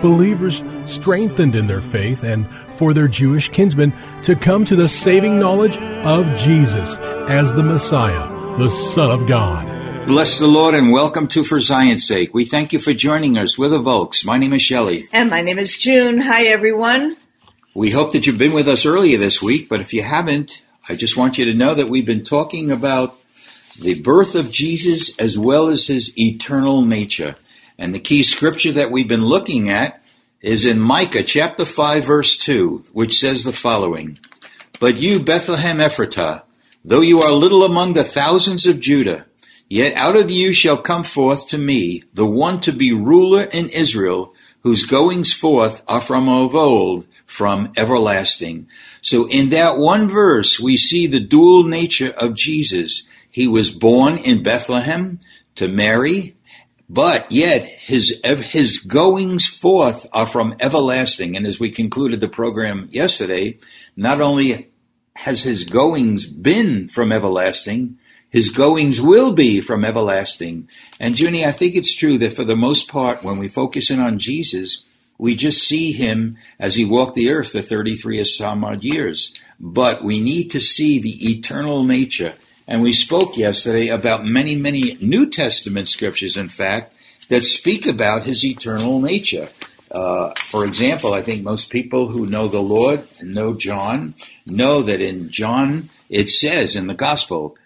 Believers strengthened in their faith and for their Jewish kinsmen to come to the saving knowledge of Jesus as the Messiah, the Son of God. Bless the Lord and welcome to For Zion's Sake. We thank you for joining us. We're the Volks. My name is Shelley. And my name is June. Hi, everyone. We hope that you've been with us earlier this week, but if you haven't, I just want you to know that we've been talking about the birth of Jesus as well as his eternal nature. And the key scripture that we've been looking at is in Micah chapter 5 verse 2, which says the following, But you, Bethlehem Ephratah, though you are little among the thousands of Judah, yet out of you shall come forth to me the one to be ruler in Israel, whose goings forth are from of old, from everlasting. So in that one verse, we see the dual nature of Jesus. He was born in Bethlehem to Mary, but yet his his goings forth are from everlasting. And as we concluded the program yesterday, not only has his goings been from everlasting, his goings will be from everlasting. And Junie, I think it's true that for the most part, when we focus in on Jesus, we just see him as he walked the earth for 33 or some odd years. But we need to see the eternal nature and we spoke yesterday about many, many New Testament scriptures, in fact, that speak about his eternal nature. Uh, for example, I think most people who know the Lord and know John know that in John it says in the Gospel,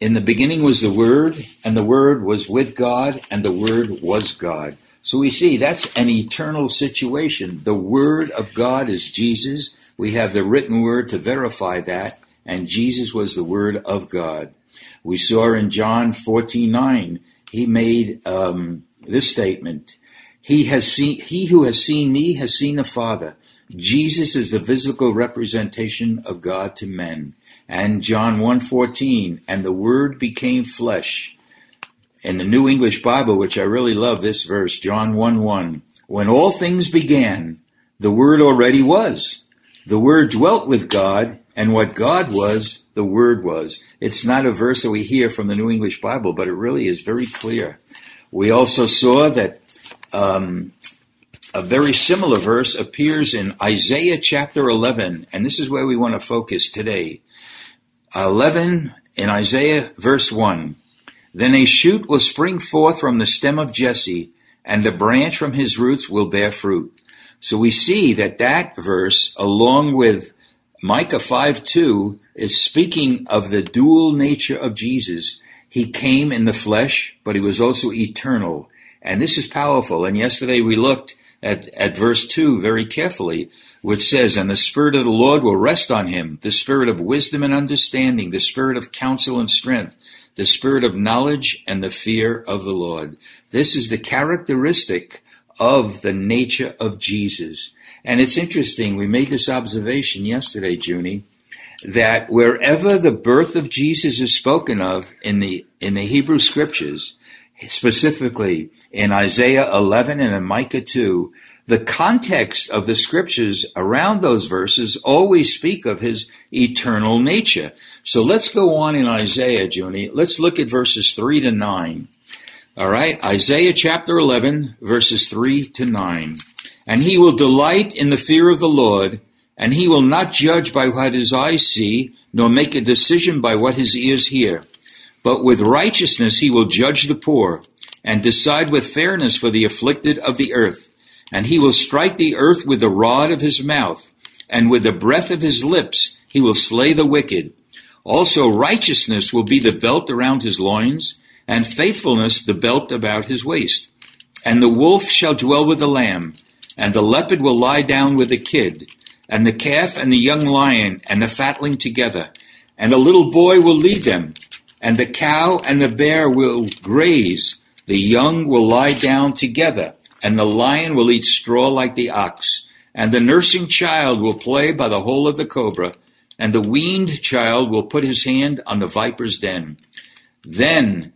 in the beginning was the Word, and the Word was with God, and the Word was God. So we see that's an eternal situation. The Word of God is Jesus. We have the written Word to verify that and Jesus was the Word of God. We saw in John 14 9, he made um, this statement he, has seen, he who has seen me has seen the Father. Jesus is the physical representation of God to men. And John 1:14, and the word became flesh. In the New English Bible, which I really love this verse, John 1 1, when all things began, the word already was. The word dwelt with God, and what God was, the Word was. It's not a verse that we hear from the New English Bible, but it really is very clear. We also saw that um, a very similar verse appears in Isaiah chapter 11, and this is where we want to focus today. 11 in Isaiah verse 1. Then a shoot will spring forth from the stem of Jesse, and a branch from his roots will bear fruit. So we see that that verse, along with Micah 5 2 is speaking of the dual nature of Jesus. He came in the flesh, but he was also eternal. And this is powerful. And yesterday we looked at, at verse 2 very carefully, which says, And the Spirit of the Lord will rest on him, the Spirit of wisdom and understanding, the Spirit of counsel and strength, the Spirit of knowledge and the fear of the Lord. This is the characteristic of the nature of Jesus. And it's interesting, we made this observation yesterday, Junie, that wherever the birth of Jesus is spoken of in the in the Hebrew scriptures, specifically in Isaiah 11 and in Micah 2, the context of the scriptures around those verses always speak of his eternal nature. So let's go on in Isaiah, Junie. Let's look at verses 3 to 9. All right, Isaiah chapter 11, verses 3 to 9. And he will delight in the fear of the Lord, and he will not judge by what his eyes see, nor make a decision by what his ears hear. But with righteousness he will judge the poor, and decide with fairness for the afflicted of the earth. And he will strike the earth with the rod of his mouth, and with the breath of his lips he will slay the wicked. Also righteousness will be the belt around his loins, and faithfulness the belt about his waist. And the wolf shall dwell with the lamb, and the leopard will lie down with the kid, and the calf and the young lion and the fatling together, and a little boy will lead them, and the cow and the bear will graze, the young will lie down together, and the lion will eat straw like the ox, and the nursing child will play by the hole of the cobra, and the weaned child will put his hand on the viper's den. Then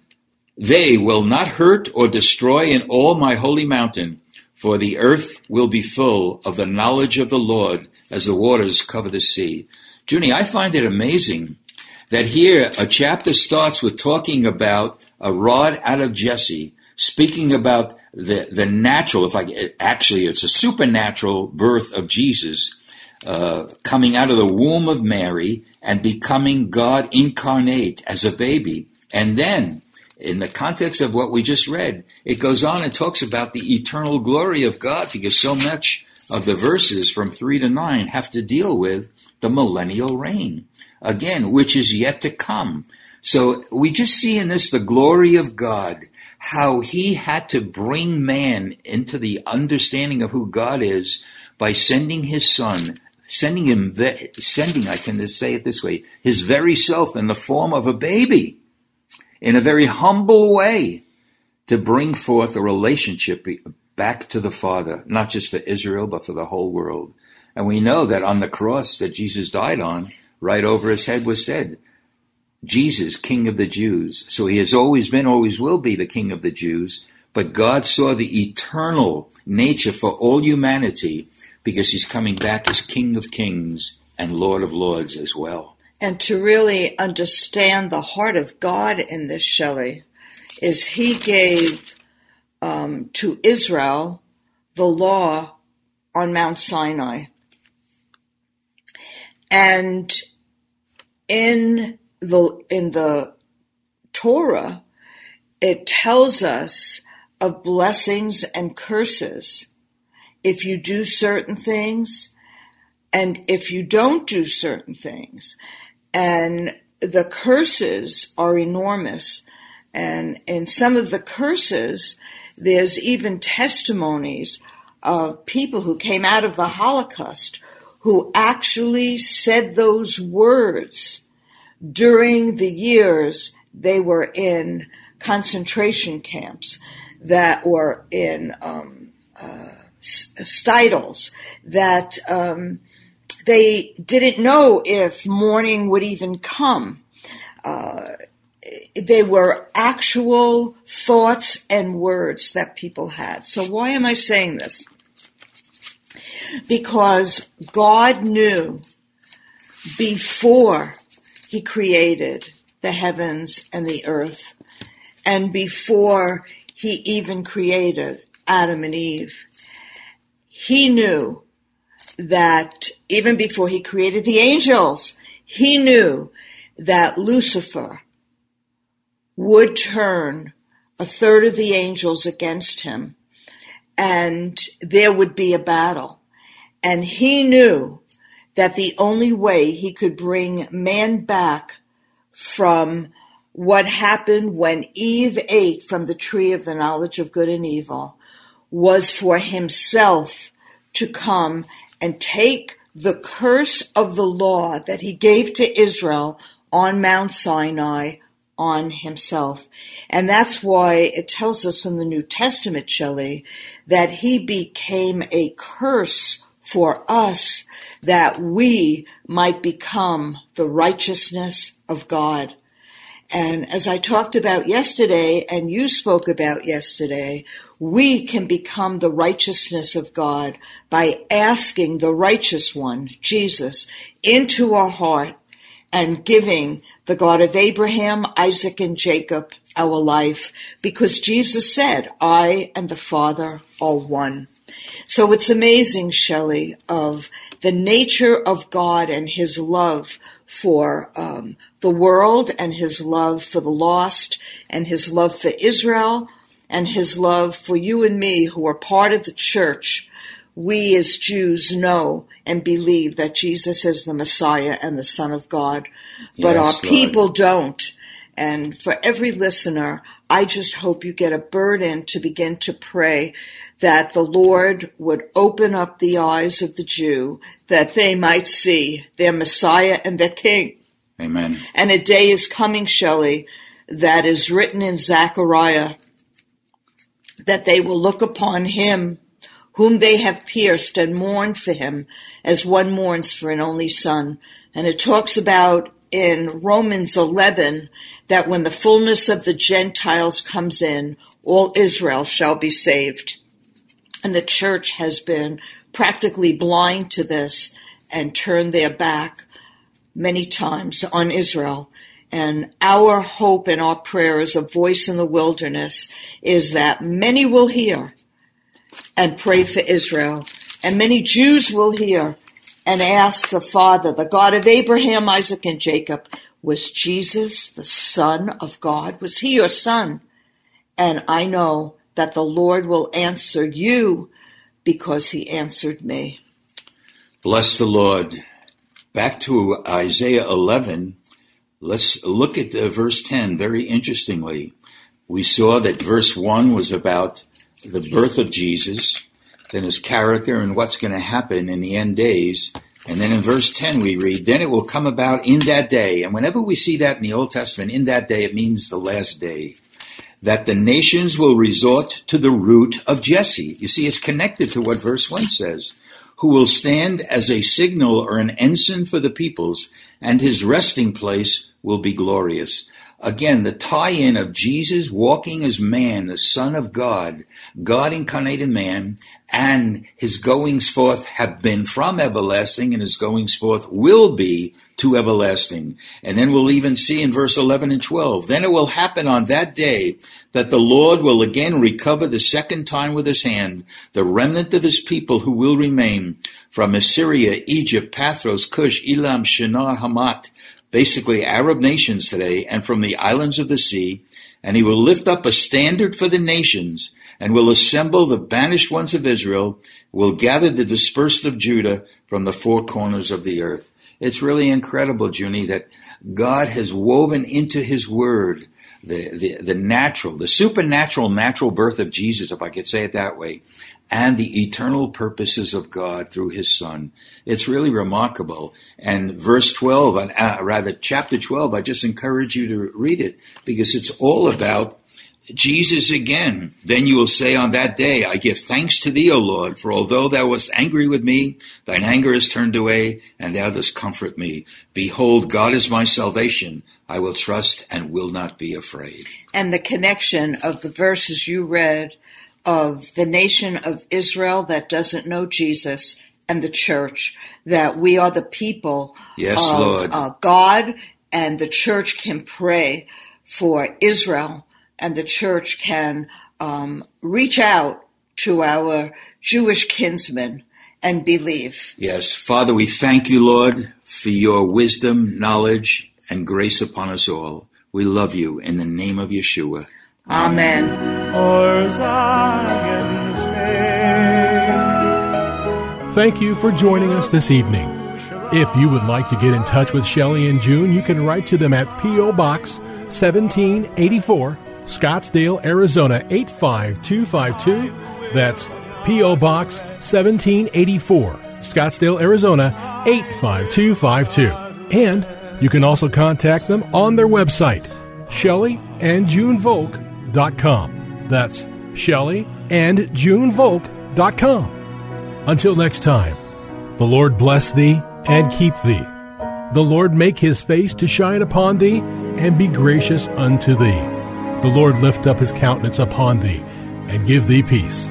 they will not hurt or destroy in all my holy mountain, for the earth will be full of the knowledge of the Lord as the waters cover the sea. Junie, I find it amazing that here a chapter starts with talking about a rod out of Jesse, speaking about the, the natural, if I, actually it's a supernatural birth of Jesus, uh, coming out of the womb of Mary and becoming God incarnate as a baby. And then in the context of what we just read, it goes on and talks about the eternal glory of God because so much of the verses from 3 to 9 have to deal with the millennial reign, again, which is yet to come. So we just see in this the glory of God, how he had to bring man into the understanding of who God is by sending his son, sending him, sending, I can just say it this way, his very self in the form of a baby in a very humble way to bring forth a relationship back to the Father, not just for Israel, but for the whole world. And we know that on the cross that Jesus died on, right over his head was said, Jesus, King of the Jews. So he has always been, always will be the King of the Jews. But God saw the eternal nature for all humanity because he's coming back as King of Kings and Lord of Lords as well. And to really understand the heart of God in this, Shelley, is He gave um, to Israel the law on Mount Sinai. And in the in the Torah, it tells us of blessings and curses if you do certain things and if you don't do certain things and the curses are enormous. And in some of the curses, there's even testimonies of people who came out of the Holocaust who actually said those words during the years they were in concentration camps that were in um, uh, stidles that um, they didn't know if morning would even come. Uh, they were actual thoughts and words that people had. So why am I saying this? Because God knew before he created the heavens and the earth and before he even created Adam and Eve. He knew that even before he created the angels, he knew that Lucifer would turn a third of the angels against him and there would be a battle. And he knew that the only way he could bring man back from what happened when Eve ate from the tree of the knowledge of good and evil was for himself to come and take the curse of the law that he gave to Israel on Mount Sinai on himself. And that's why it tells us in the New Testament, Shelley, that he became a curse for us that we might become the righteousness of God. And as I talked about yesterday, and you spoke about yesterday, we can become the righteousness of God by asking the righteous one, Jesus, into our heart and giving the God of Abraham, Isaac, and Jacob our life because Jesus said, I and the Father are one. So it's amazing, Shelley, of the nature of God and his love for um, the world and his love for the lost and his love for Israel and his love for you and me who are part of the church. We as Jews know and believe that Jesus is the Messiah and the Son of God, but Yes, our Lord. people don't. And for every listener, I just hope you get a burden to begin to pray that the Lord would open up the eyes of the Jew that they might see their Messiah and their King. Amen. And a day is coming, Shelley, that is written in Zechariah that they will look upon him whom they have pierced and mourn for him as one mourns for an only son. And it talks about in Romans 11 that when the fullness of the Gentiles comes in, all Israel shall be saved. And the church has been practically blind to this and turned their back many times on Israel. And our hope and our prayer as a voice in the wilderness is that many will hear and pray for Israel. And many Jews will hear and ask the Father, the God of Abraham, Isaac, and Jacob, was Jesus the Son of God? Was he your son? And I know that the Lord will answer you because he answered me. Bless the Lord. Back to Isaiah 11. Let's look at verse 10 very interestingly. We saw that verse 1 was about the birth of Jesus, then his character and what's going to happen in the end days. And then in verse 10 we read, then it will come about in that day. And whenever we see that in the Old Testament, in that day, it means the last day. That the nations will resort to the root of Jesse. You see, it's connected to what verse 1 says. Who will stand as a signal or an ensign for the peoples, and his resting place will be glorious. Again, the tie in of Jesus walking as man, the Son of God, God incarnated man, and his goings forth have been from everlasting, and his goings forth will be to everlasting. And then we'll even see in verse 11 and 12, then it will happen on that day that the Lord will again recover the second time with his hand the remnant of his people who will remain from Assyria, Egypt, Pathros, Cush, Elam, Shinar, Hamath, basically Arab nations today, and from the islands of the sea, and he will lift up a standard for the nations, and will assemble the banished ones of Israel, will gather the dispersed of Judah from the four corners of the earth. It's really incredible, Junie, that God has woven into his word the, the, the natural, the supernatural natural birth of Jesus, if I could say it that way, and the eternal purposes of God through his son. It's really remarkable. And verse 12, uh, rather chapter 12, I just encourage you to read it because it's all about Jesus again. Then you will say on that day, I give thanks to thee, O Lord, for although thou wast angry with me, thine anger is turned away, and thou dost comfort me. Behold, God is my salvation. I will trust and will not be afraid. And the connection of the verses you read of the nation of Israel that doesn't know Jesus and the church, that we are the people Yes, of Lord. Uh, God, and the church can pray for Israel, and the church can um, reach out to our Jewish kinsmen and believe. Yes, Father, we thank you, Lord, for your wisdom, knowledge, and grace upon us all. We love you in the name of Yeshua. Amen. For Zion's sake. Thank you for joining us this evening. If you would like to get in touch with Shelley and June, you can write to them at P.O. Box 1784, Scottsdale, Arizona 85252. That's P.O. Box 1784, Scottsdale, Arizona 85252. And you can also contact them on their website, shelleyandjunevolk.com. That's shelleyandjunevolk.com. Until next time, the Lord bless thee and keep thee. The Lord make his face to shine upon thee and be gracious unto thee. The Lord lift up his countenance upon thee and give thee peace.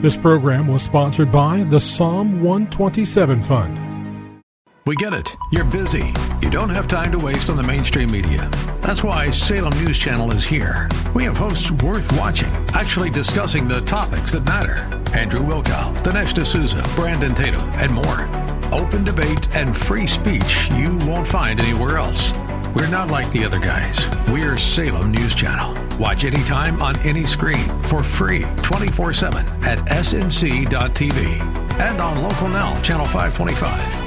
This program was sponsored by the Psalm 127 Fund. We get it. You're busy. You don't have time to waste on the mainstream media. That's why Salem News Channel is here. We have hosts worth watching, actually discussing the topics that matter. Andrew Wilkow, Dinesh D'Souza, Brandon Tatum, and more. Open debate and free speech you won't find anywhere else. We're not like the other guys. We're Salem News Channel. Watch anytime on any screen for free 24 7 at snc.tv and on Local Now, Channel 525